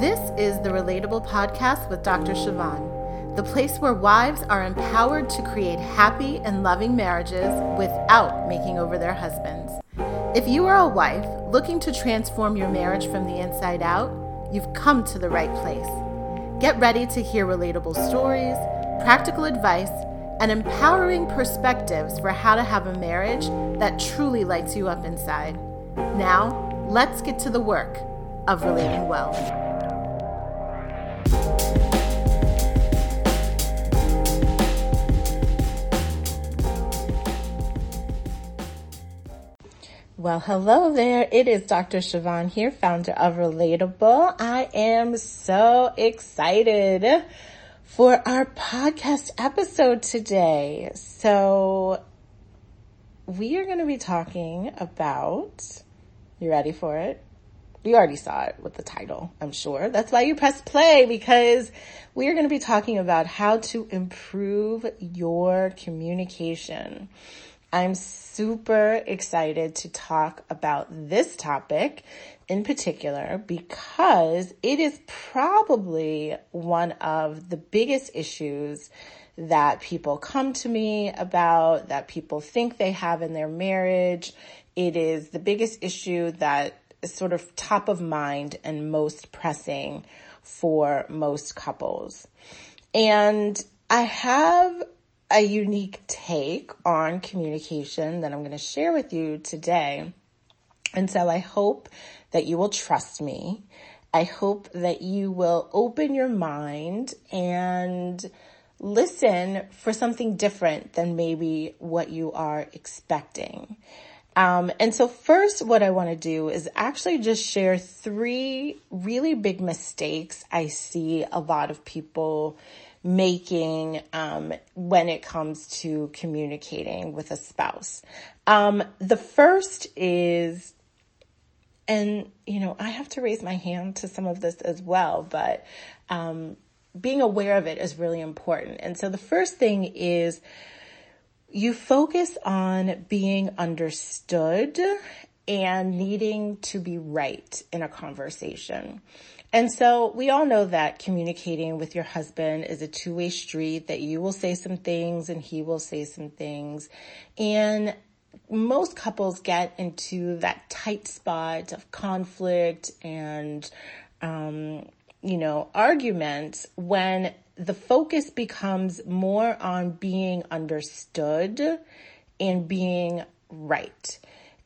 This is the Relatable Podcast with Dr. Siobhan, the place where wives are empowered to create happy and loving marriages without making over their husbands. If you are a wife looking to transform your marriage from the inside out, you've come to the right place. Get ready to hear relatable stories, practical advice, and empowering perspectives for how to have a marriage that truly lights you up inside. Now, let's get to the work of relating well. Well, hello there. It is Dr. Siobhan here, founder of Relatable. I am so excited for our podcast episode today. So we are going to be talking about, you ready for it? You already saw it with the title, I'm sure. That's why you press play because we are going to be talking about how to improve your communication. I'm super excited to talk about this topic in particular because it is probably one of the biggest issues that people come to me about, that people think they have in their marriage. It is the biggest issue that is sort of top of mind and most pressing for most couples. And I have a unique take on communication that I'm going to share with you today. And so I hope that you will trust me. I hope that you will open your mind and listen for something different than maybe what you are expecting. Um, and so first what I want to do is actually just share three really big mistakes I see a lot of people making um, when it comes to communicating with a spouse. Um, the first is, and you know, I have to raise my hand to some of this as well, but um, being aware of it is really important. And so the first thing is you focus on being understood and needing to be right in a conversation. And so we all know that communicating with your husband is a two-way street that you will say some things and he will say some things. And most couples get into that tight spot of conflict and, um, you know, arguments when the focus becomes more on being understood and being right.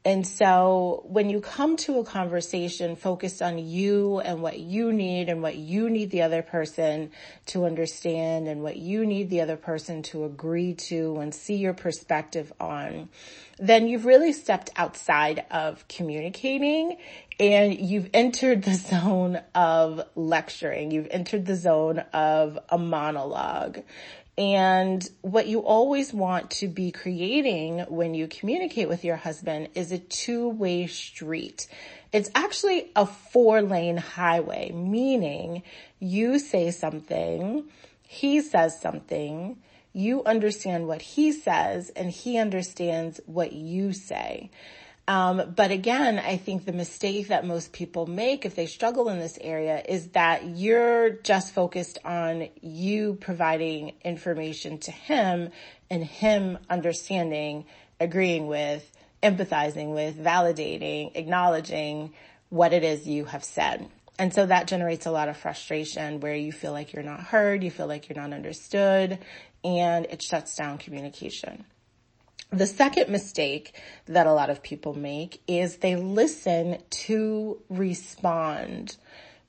And so when you come to a conversation focused on you and what you need and what you need the other person to understand and what you need the other person to agree to and see your perspective on, then you've really stepped outside of communicating and you've entered the zone of lecturing. You've entered the zone of a monologue. And what you always want to be creating when you communicate with your husband is a two-way street. It's actually a four lane highway, meaning you say something, he says something, you understand what he says, and he understands what you say. Um, but again, I think the mistake that most people make if they struggle in this area is that you're just focused on you providing information to him and him understanding, agreeing with, empathizing with, validating, acknowledging what it is you have said. And so that generates a lot of frustration where you feel like you're not heard, you feel like you're not understood, and it shuts down communication. The second mistake that a lot of people make is they listen to respond.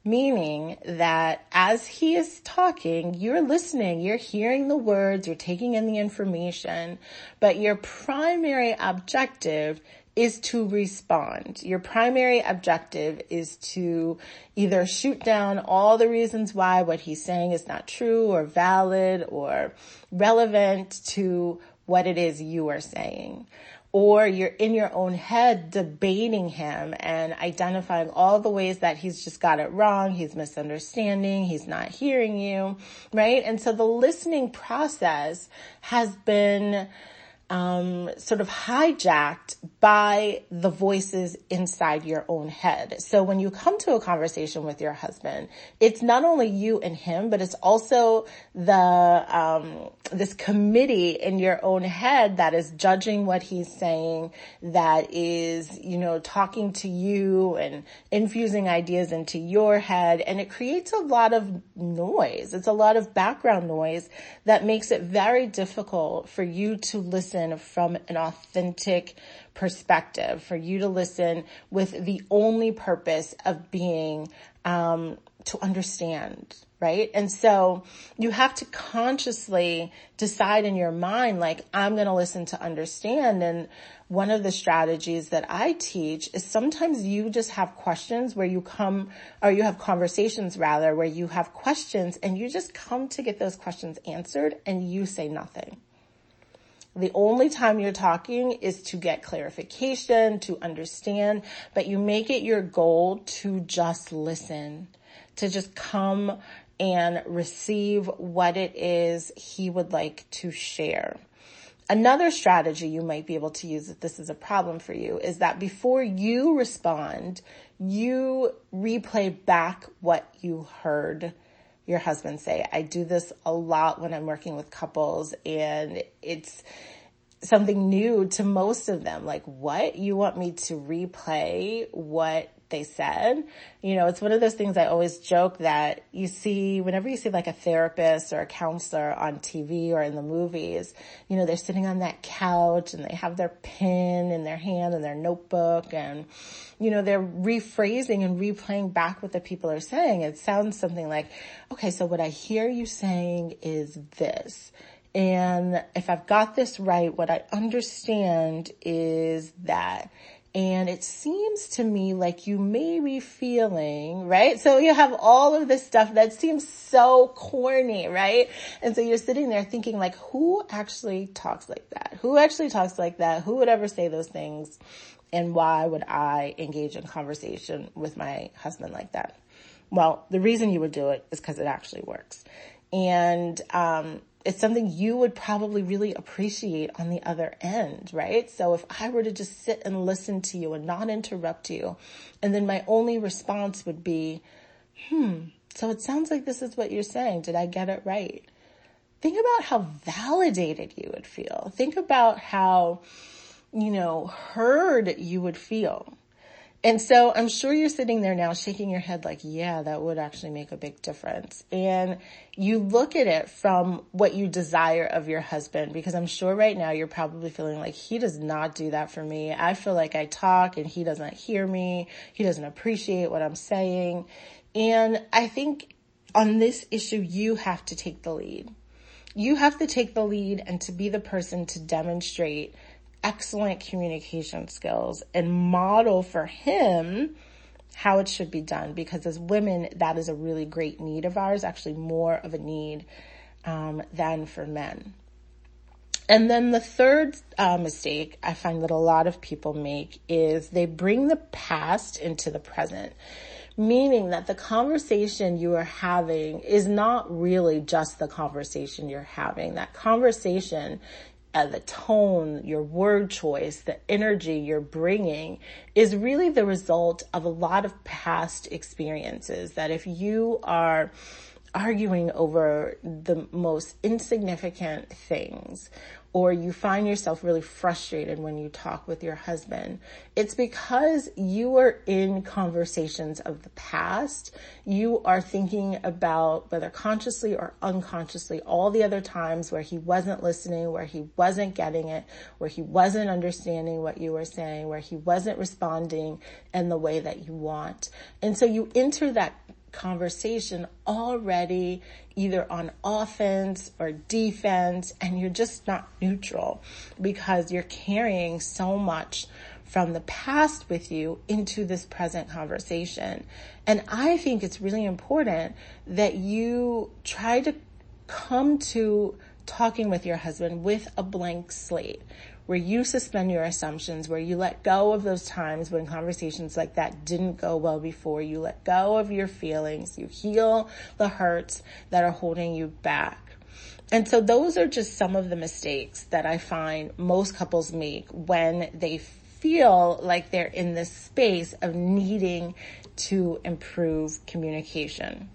Meaning that as he is talking, you're listening, you're hearing the words, you're taking in the information, but your primary objective is to respond. Your primary objective is to either shoot down all the reasons why what he's saying is not true or valid or relevant to what it is you are saying. Or you're in your own head debating him and identifying all the ways that he's just got it wrong. He's misunderstanding. He's not hearing you, right? And so the listening process has been um, sort of hijacked by the voices inside your own head. So when you come to a conversation with your husband, it's not only you and him, but it's also the, um, this committee in your own head that is judging what he's saying, that is, you know, talking to you and infusing ideas into your head. And it creates a lot of noise. It's a lot of background noise that makes it very difficult for you to listen from an authentic perspective, for you to listen with the only purpose of being um, to understand, right? And so you have to consciously decide in your mind, like, I'm going to listen to understand. And one of the strategies that I teach is sometimes you just have questions where you come, or you have conversations rather, where you have questions and you just come to get those questions answered and you say nothing. The only time you're talking is to get clarification, to understand, but you make it your goal to just listen, to just come and receive what it is he would like to share. Another strategy you might be able to use if this is a problem for you is that before you respond, you replay back what you heard your husband say. I do this a lot when I'm working with couples and it's something new to most of them. Like, what? You want me to replay what they said. You know, it's one of those things I always joke that you see whenever you see like a therapist or a counselor on TV or in the movies, you know, they're sitting on that couch and they have their pen in their hand and their notebook and, you know, they're rephrasing and replaying back what the people are saying. It sounds something like, okay, so what I hear you saying is this. And if I've got this right, what I understand is that and it seems to me like you may be feeling, right? So you have all of this stuff that seems so corny, right? And so you're sitting there thinking like, who actually talks like that? Who actually talks like that? Who would ever say those things? And why would I engage in conversation with my husband like that? Well, the reason you would do it is because it actually works. And, um, it's something you would probably really appreciate on the other end, right? So if I were to just sit and listen to you and not interrupt you, and then my only response would be, hmm, so it sounds like this is what you're saying. Did I get it right? Think about how validated you would feel. Think about how, you know, heard you would feel. And so I'm sure you're sitting there now shaking your head like, yeah, that would actually make a big difference. And you look at it from what you desire of your husband, because I'm sure right now you're probably feeling like he does not do that for me. I feel like I talk and he doesn't hear me. He doesn't appreciate what I'm saying. And I think on this issue, you have to take the lead. You have to take the lead and to be the person to demonstrate excellent communication skills and model for him how it should be done because as women, that is a really great need of ours, actually more of a need um, than for men. And then the third uh, mistake I find that a lot of people make is they bring the past into the present, meaning that the conversation you are having is not really just the conversation you're having. That conversation uh, the tone, your word choice, the energy you're bringing is really the result of a lot of past experiences that if you are arguing over the most insignificant things or you find yourself really frustrated when you talk with your husband, it's because you are in conversations of the past. You are thinking about whether consciously or unconsciously all the other times where he wasn't listening, where he wasn't getting it, where he wasn't understanding what you were saying, where he wasn't responding in the way that you want. And so you enter that conversation already either on offense or defense and you're just not neutral because you're carrying so much from the past with you into this present conversation. And I think it's really important that you try to come to talking with your husband with a blank slate where you suspend your assumptions, where you let go of those times when conversations like that didn't go well before. You let go of your feelings. You heal the hurts that are holding you back. And so those are just some of the mistakes that I find most couples make when they feel like they're in this space of needing to improve communication.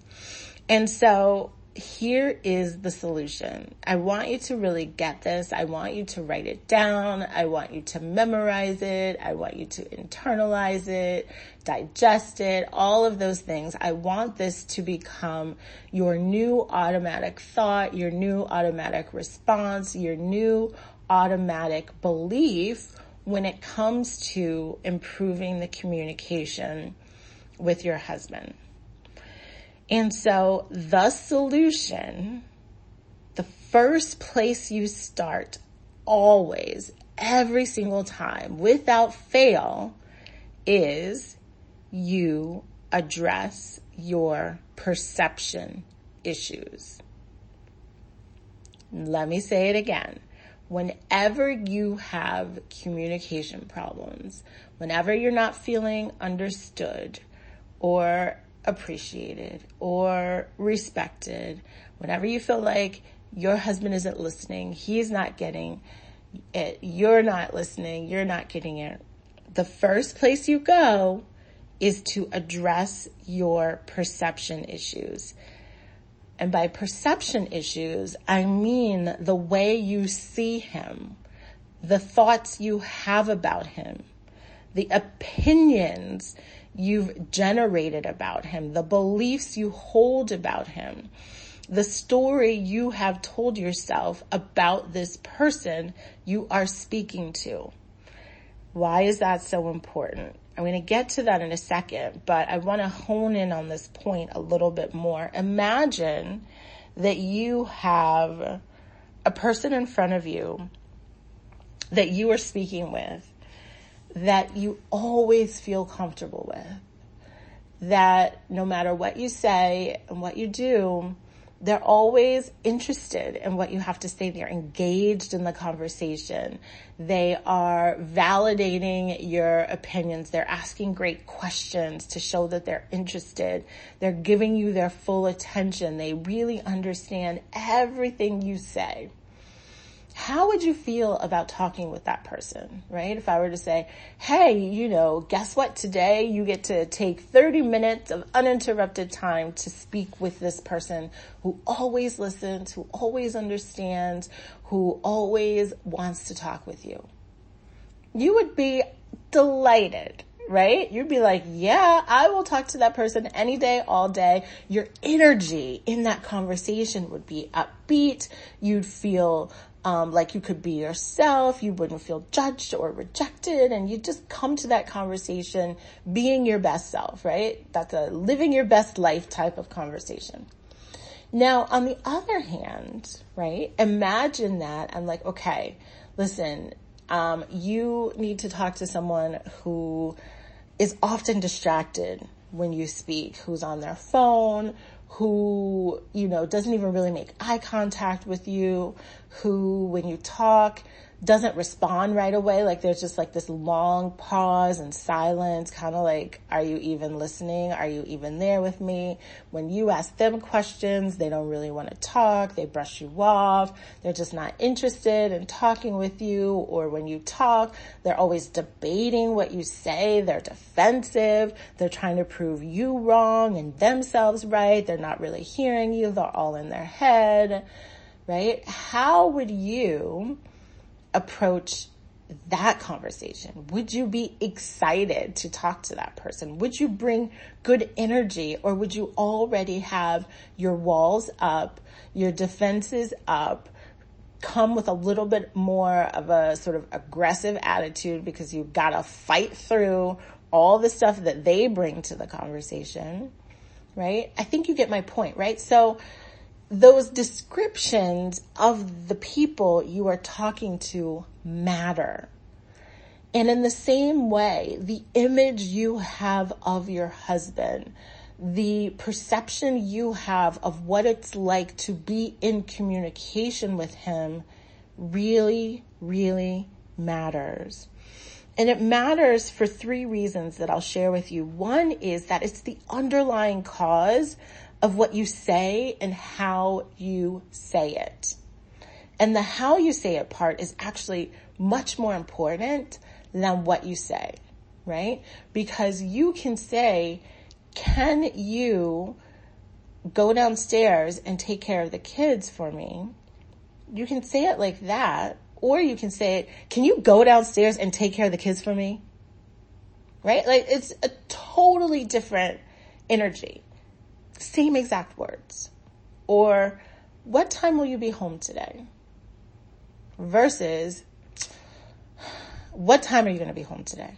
And so here is the solution. I want you to really get this. I want you to write it down. I want you to memorize it. I want you to internalize it, digest it, all of those things. I want this to become your new automatic thought, your new automatic response, your new automatic belief when it comes to improving the communication with your husband. And so the solution, the first place you start always, every single time, without fail, is you address your perception issues. Let me say it again. Whenever you have communication problems, whenever you're not feeling understood or appreciated or respected, whenever you feel like your husband isn't listening, he's not getting it, you're not listening, you're not getting it, the first place you go is to address your perception issues. And by perception issues, I mean the way you see him, the thoughts you have about him, the opinions you've generated about him, the beliefs you hold about him, the story you have told yourself about this person you are speaking to. Why is that so important? I'm going to get to that in a second, but I want to hone in on this point a little bit more. Imagine that you have a person in front of you that you are speaking with that you always feel comfortable with. That no matter what you say and what you do, they're always interested in what you have to say. They're engaged in the conversation. They are validating your opinions. They're asking great questions to show that they're interested. They're giving you their full attention. They really understand everything you say how would you feel about talking with that person, right? If I were to say, hey, you know, guess what? Today you get to take 30 minutes of uninterrupted time to speak with this person who always listens, who always understands, who always wants to talk with you. You would be delighted, right? You'd be like, yeah, I will talk to that person any day, all day. Your energy in that conversation would be upbeat. You'd feel um, like you could be yourself. You wouldn't feel judged or rejected and you just come to that conversation being your best self, right? That's a living your best life type of conversation. Now, on the other hand, right? Imagine that I'm like, okay, listen, um, you need to talk to someone who is often distracted when you speak, who's on their phone, who, you know, doesn't even really make eye contact with you, who, when you talk, doesn't respond right away. Like there's just like this long pause and silence, kind of like, are you even listening? Are you even there with me? When you ask them questions, they don't really want to talk. They brush you off. They're just not interested in talking with you. Or when you talk, they're always debating what you say. They're defensive. They're trying to prove you wrong and themselves right. They're not really hearing you. They're all in their head, right? How would you approach that conversation? Would you be excited to talk to that person? Would you bring good energy or would you already have your walls up, your defenses up, come with a little bit more of a sort of aggressive attitude because you've got to fight through all the stuff that they bring to the conversation, right? I think you get my point, right? So those descriptions of the people you are talking to matter. And in the same way, the image you have of your husband, the perception you have of what it's like to be in communication with him really, really matters. And it matters for three reasons that I'll share with you. One is that it's the underlying cause of what you say and how you say it. And the how you say it part is actually much more important than what you say, right? Because you can say, can you go downstairs and take care of the kids for me? You can say it like that, or you can say it, can you go downstairs and take care of the kids for me? Right? Like it's a totally different energy. Same exact words. Or, what time will you be home today? Versus, what time are you going to be home today?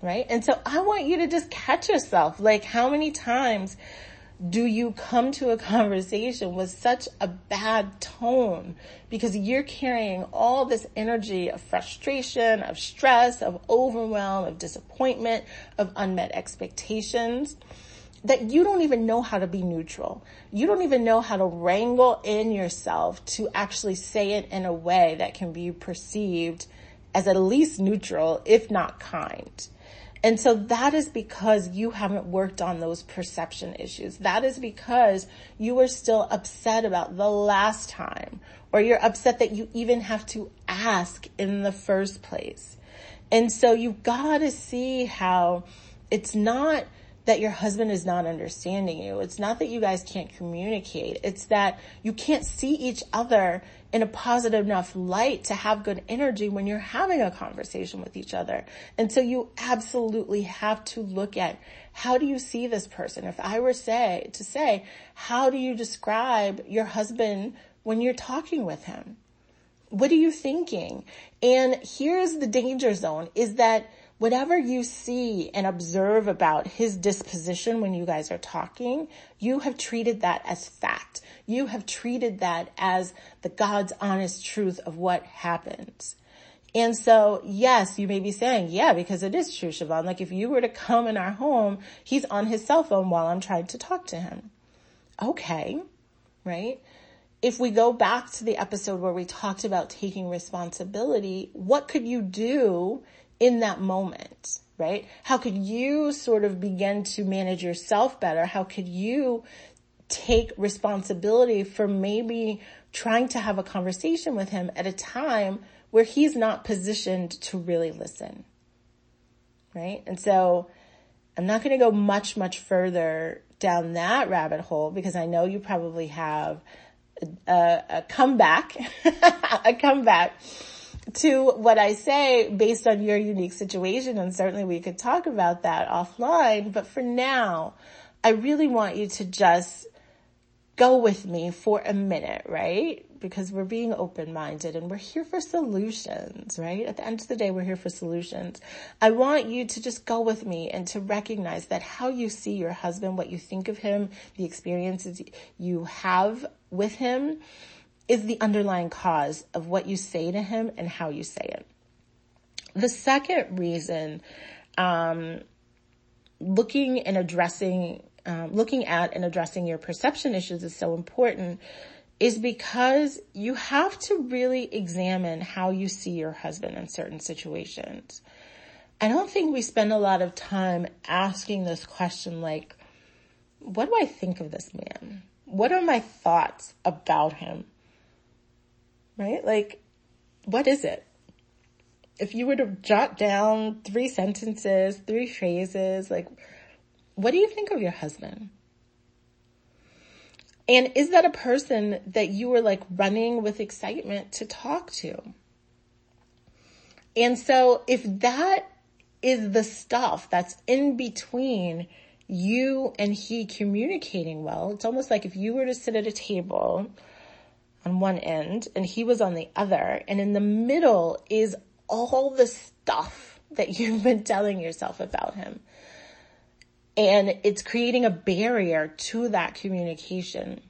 Right? And so I want you to just catch yourself. Like, how many times do you come to a conversation with such a bad tone because you're carrying all this energy of frustration, of stress, of overwhelm, of disappointment, of unmet expectations that you don't even know how to be neutral. You don't even know how to wrangle in yourself to actually say it in a way that can be perceived as at least neutral, if not kind. And so that is because you haven't worked on those perception issues. That is because you are still upset about the last time, or you're upset that you even have to ask in the first place. And so you've got to see how it's not that your husband is not understanding you. It's not that you guys can't communicate. It's that you can't see each other in a positive enough light to have good energy when you're having a conversation with each other. And so you absolutely have to look at how do you see this person? If I were say to say, how do you describe your husband when you're talking with him? What are you thinking? And here's the danger zone is that whatever you see and observe about his disposition when you guys are talking, you have treated that as fact. You have treated that as the God's honest truth of what happens. And so, yes, you may be saying, yeah, because it is true, Siobhan. Like if you were to come in our home, he's on his cell phone while I'm trying to talk to him. Okay. Right. If we go back to the episode where we talked about taking responsibility, what could you do in that moment, right? How could you sort of begin to manage yourself better? How could you take responsibility for maybe trying to have a conversation with him at a time where he's not positioned to really listen? Right? And so I'm not going to go much, much further down that rabbit hole because I know you probably have a, a comeback, a comeback to what I say based on your unique situation. And certainly we could talk about that offline. But for now, I really want you to just go with me for a minute, right? Because we're being open minded and we're here for solutions, right? At the end of the day, we're here for solutions. I want you to just go with me and to recognize that how you see your husband, what you think of him, the experiences you have with him, is the underlying cause of what you say to him and how you say it. The second reason, um, looking and addressing, um, looking at and addressing your perception issues is so important is because you have to really examine how you see your husband in certain situations. I don't think we spend a lot of time asking this question like, what do I think of this man? What are my thoughts about him? Right? Like, what is it? If you were to jot down three sentences, three phrases, like, what do you think of your husband? And is that a person that you were like running with excitement to talk to? And so if that is the stuff that's in between you and he communicating well, it's almost like if you were to sit at a table on one end and he was on the other. And in the middle is all the stuff that you've been telling yourself about him. And it's creating a barrier to that communication.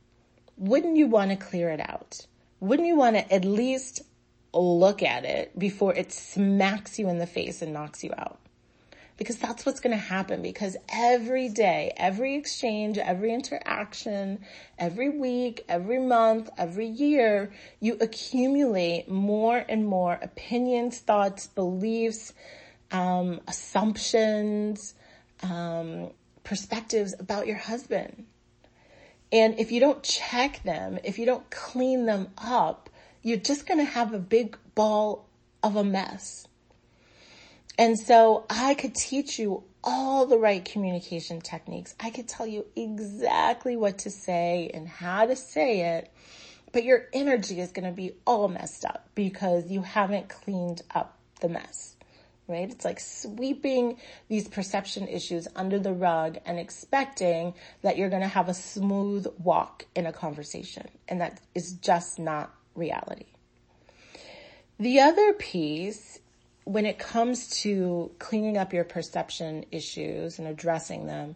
Wouldn't you want to clear it out? Wouldn't you want to at least look at it before it smacks you in the face and knocks you out? Because that's what's going to happen because every day, every exchange, every interaction, every week, every month, every year, you accumulate more and more opinions, thoughts, beliefs, um, assumptions, um, perspectives about your husband. And if you don't check them, if you don't clean them up, you're just going to have a big ball of a mess. And so I could teach you all the right communication techniques. I could tell you exactly what to say and how to say it, but your energy is going to be all messed up because you haven't cleaned up the mess right? It's like sweeping these perception issues under the rug and expecting that you're going to have a smooth walk in a conversation. And that is just not reality. The other piece, when it comes to cleaning up your perception issues and addressing them,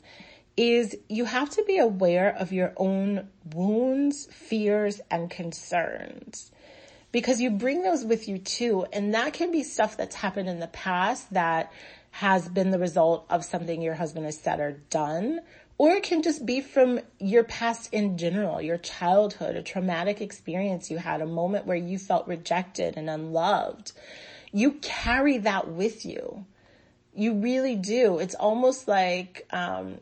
is you have to be aware of your own wounds, fears, and concerns because you bring those with you too. And that can be stuff that's happened in the past that has been the result of something your husband has said or done. Or it can just be from your past in general, your childhood, a traumatic experience you had, a moment where you felt rejected and unloved. You carry that with you. You really do. It's almost like, um,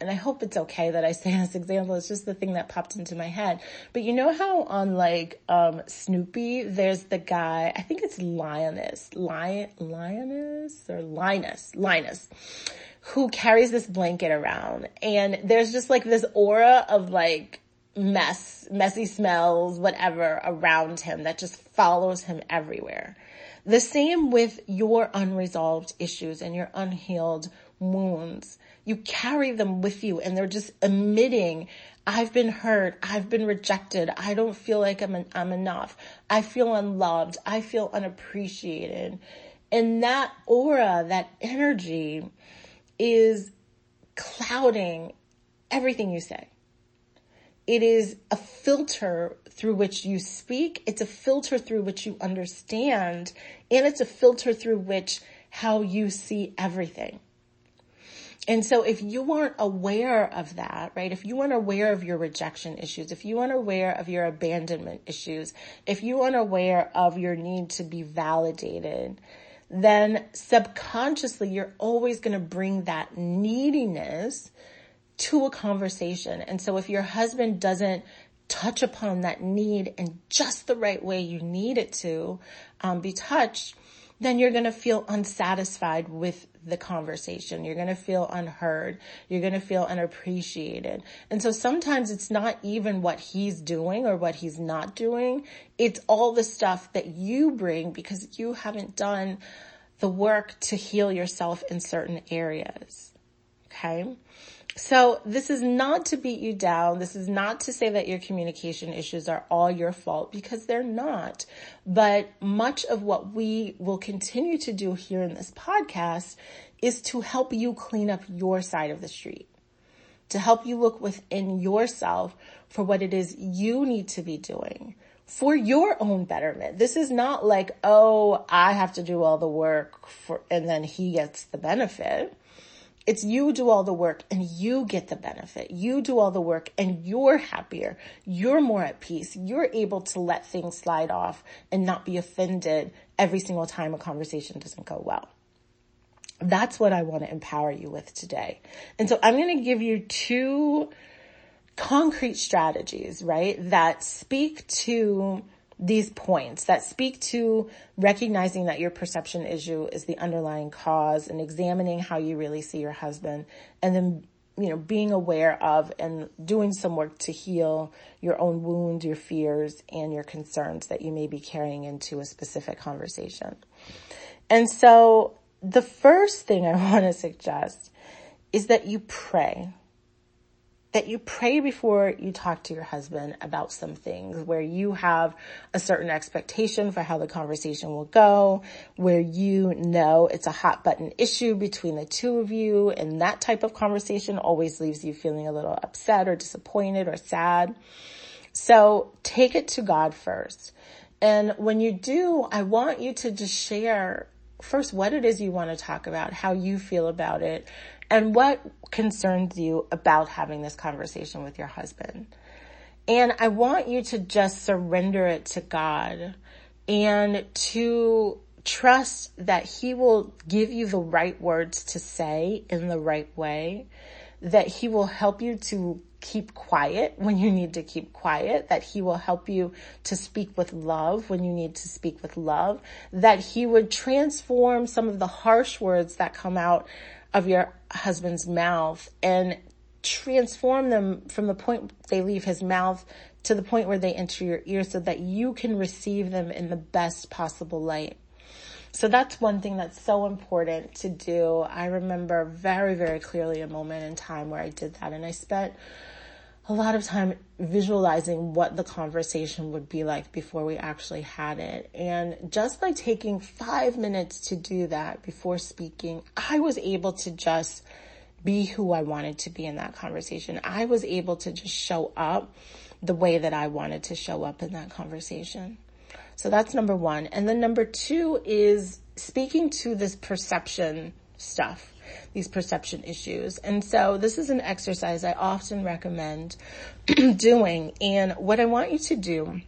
and I hope it's okay that I say this example. It's just the thing that popped into my head. But you know how on like, um, Snoopy, there's the guy, I think it's Lioness, Lion, Lioness or Linus, Linus, who carries this blanket around and there's just like this aura of like, mess, messy smells, whatever around him that just follows him everywhere. The same with your unresolved issues and your unhealed wounds you carry them with you and they're just emitting I've been hurt. I've been rejected. I don't feel like I'm, I'm enough. I feel unloved. I feel unappreciated. And that aura, that energy is clouding everything you say. It is a filter through which you speak. It's a filter through which you understand. And it's a filter through which how you see everything. And so if you aren't aware of that, right? If you aren't aware of your rejection issues, if you aren't aware of your abandonment issues, if you aren't aware of your need to be validated, then subconsciously you're always going to bring that neediness to a conversation. And so if your husband doesn't touch upon that need in just the right way you need it to um, be touched, then you're going to feel unsatisfied with the conversation. You're going to feel unheard. You're going to feel unappreciated. And so sometimes it's not even what he's doing or what he's not doing. It's all the stuff that you bring because you haven't done the work to heal yourself in certain areas. Okay. So this is not to beat you down. This is not to say that your communication issues are all your fault because they're not. But much of what we will continue to do here in this podcast is to help you clean up your side of the street, to help you look within yourself for what it is you need to be doing for your own betterment. This is not like, oh, I have to do all the work for, and then he gets the benefit. It's you do all the work and you get the benefit. You do all the work and you're happier. You're more at peace. You're able to let things slide off and not be offended every single time a conversation doesn't go well. That's what I want to empower you with today. And so I'm going to give you two concrete strategies, right? That speak to these points that speak to recognizing that your perception issue is the underlying cause and examining how you really see your husband and then you know being aware of and doing some work to heal your own wounds your fears and your concerns that you may be carrying into a specific conversation. And so the first thing i want to suggest is that you pray that you pray before you talk to your husband about some things where you have a certain expectation for how the conversation will go, where you know it's a hot button issue between the two of you and that type of conversation always leaves you feeling a little upset or disappointed or sad. So take it to God first. And when you do, I want you to just share first what it is you want to talk about, how you feel about it, and what concerns you about having this conversation with your husband. And I want you to just surrender it to God and to trust that he will give you the right words to say in the right way, that he will help you to keep quiet when you need to keep quiet, that he will help you to speak with love when you need to speak with love, that he would transform some of the harsh words that come out of your husband's mouth and transform them from the point they leave his mouth to the point where they enter your ear so that you can receive them in the best possible light. So that's one thing that's so important to do. I remember very, very clearly a moment in time where I did that and I spent a lot of time visualizing what the conversation would be like before we actually had it. And just by taking five minutes to do that before speaking, I was able to just be who I wanted to be in that conversation. I was able to just show up the way that I wanted to show up in that conversation. So that's number one. And then number two is speaking to this perception stuff, these perception issues. And so this is an exercise I often recommend doing. And what I want you to do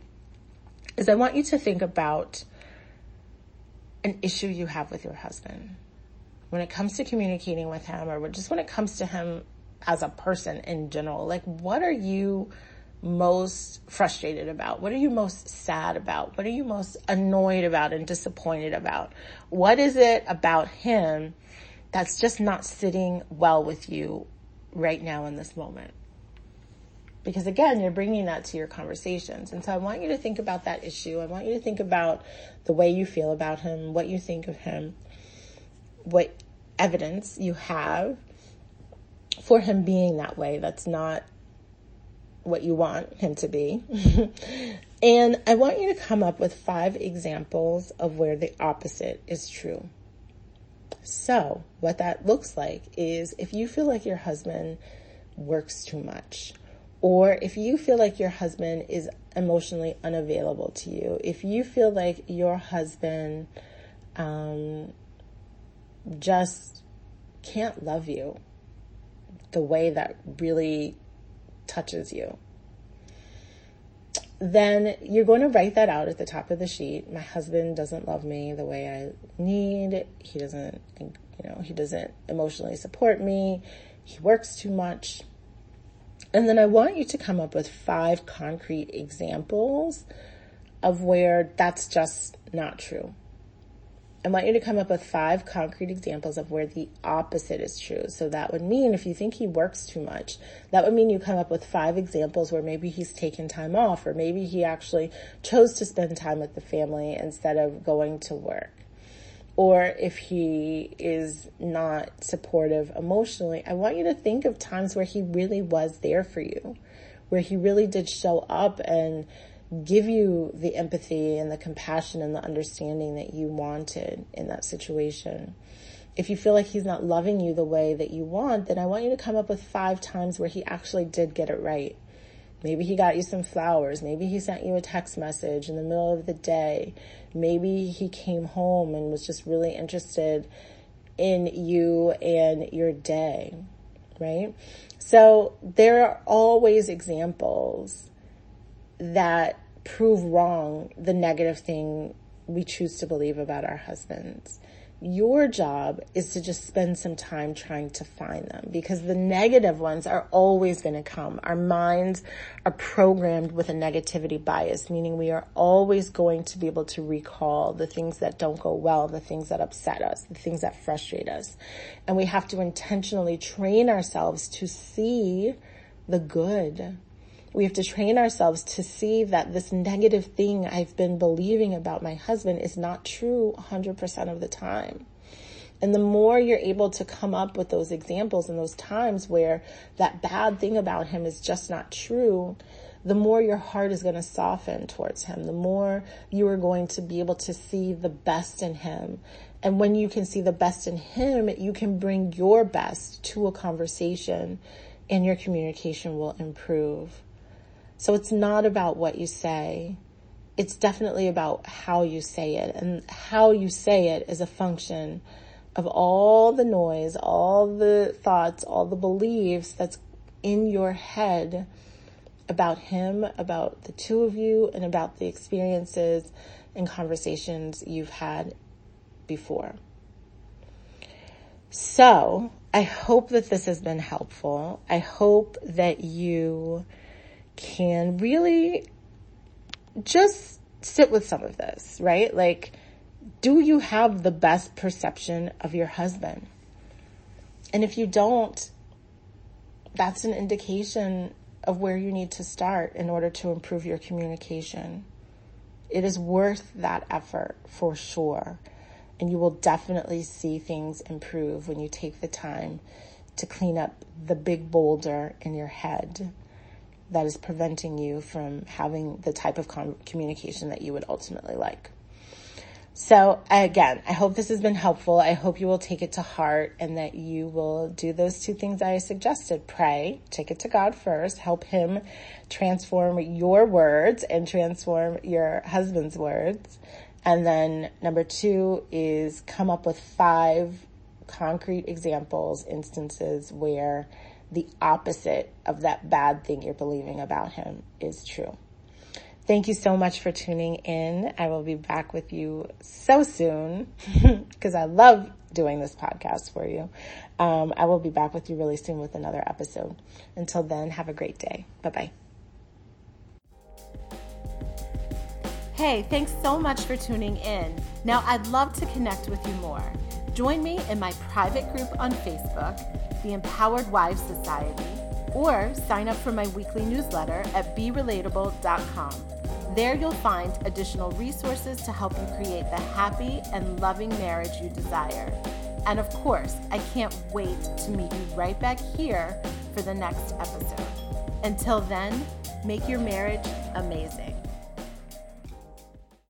is I want you to think about an issue you have with your husband when it comes to communicating with him or just when it comes to him as a person in general. Like, what are you most frustrated about? What are you most sad about? What are you most annoyed about and disappointed about? What is it about him that's just not sitting well with you right now in this moment? Because again, you're bringing that to your conversations. And so I want you to think about that issue. I want you to think about the way you feel about him, what you think of him, what evidence you have for him being that way. That's not what you want him to be. and I want you to come up with five examples of where the opposite is true. So, what that looks like is if you feel like your husband works too much, or if you feel like your husband is emotionally unavailable to you, if you feel like your husband um, just can't love you the way that really touches you, then you're going to write that out at the top of the sheet. My husband doesn't love me the way I need. He doesn't, you know, he doesn't emotionally support me. He works too much. And then I want you to come up with five concrete examples of where that's just not true. I want you to come up with five concrete examples of where the opposite is true. So that would mean if you think he works too much, that would mean you come up with five examples where maybe he's taken time off or maybe he actually chose to spend time with the family instead of going to work. Or if he is not supportive emotionally, I want you to think of times where he really was there for you, where he really did show up and give you the empathy and the compassion and the understanding that you wanted in that situation. If you feel like he's not loving you the way that you want, then I want you to come up with five times where he actually did get it right. Maybe he got you some flowers. Maybe he sent you a text message in the middle of the day. Maybe he came home and was just really interested in you and your day, right? So there are always examples that prove wrong the negative thing we choose to believe about our husbands. Your job is to just spend some time trying to find them because the negative ones are always going to come. Our minds are programmed with a negativity bias, meaning we are always going to be able to recall the things that don't go well, the things that upset us, the things that frustrate us. And we have to intentionally train ourselves to see the good we have to train ourselves to see that this negative thing I've been believing about my husband is not true 100% of the time. And the more you're able to come up with those examples and those times where that bad thing about him is just not true, the more your heart is going to soften towards him, the more you are going to be able to see the best in him. And when you can see the best in him, you can bring your best to a conversation and your communication will improve. So it's not about what you say. It's definitely about how you say it and how you say it is a function of all the noise, all the thoughts, all the beliefs that's in your head about him, about the two of you, and about the experiences and conversations you've had before. So I hope that this has been helpful. I hope that you can really just sit with some of this, right? Like, do you have the best perception of your husband? And if you don't, that's an indication of where you need to start in order to improve your communication. It is worth that effort for sure. And you will definitely see things improve when you take the time to clean up the big boulder in your head that is preventing you from having the type of com- communication that you would ultimately like. So again, I hope this has been helpful. I hope you will take it to heart and that you will do those two things I suggested. Pray, take it to God first, help him transform your words and transform your husband's words. And then number two is come up with five concrete examples, instances where the opposite of that bad thing you're believing about him is true. Thank you so much for tuning in. I will be back with you so soon because I love doing this podcast for you. Um, I will be back with you really soon with another episode. Until then, have a great day. Bye bye. Hey, thanks so much for tuning in. Now, I'd love to connect with you more. Join me in my private group on Facebook, the Empowered Wives Society, or sign up for my weekly newsletter at berelatable.com. There you'll find additional resources to help you create the happy and loving marriage you desire. And of course, I can't wait to meet you right back here for the next episode. Until then, make your marriage amazing.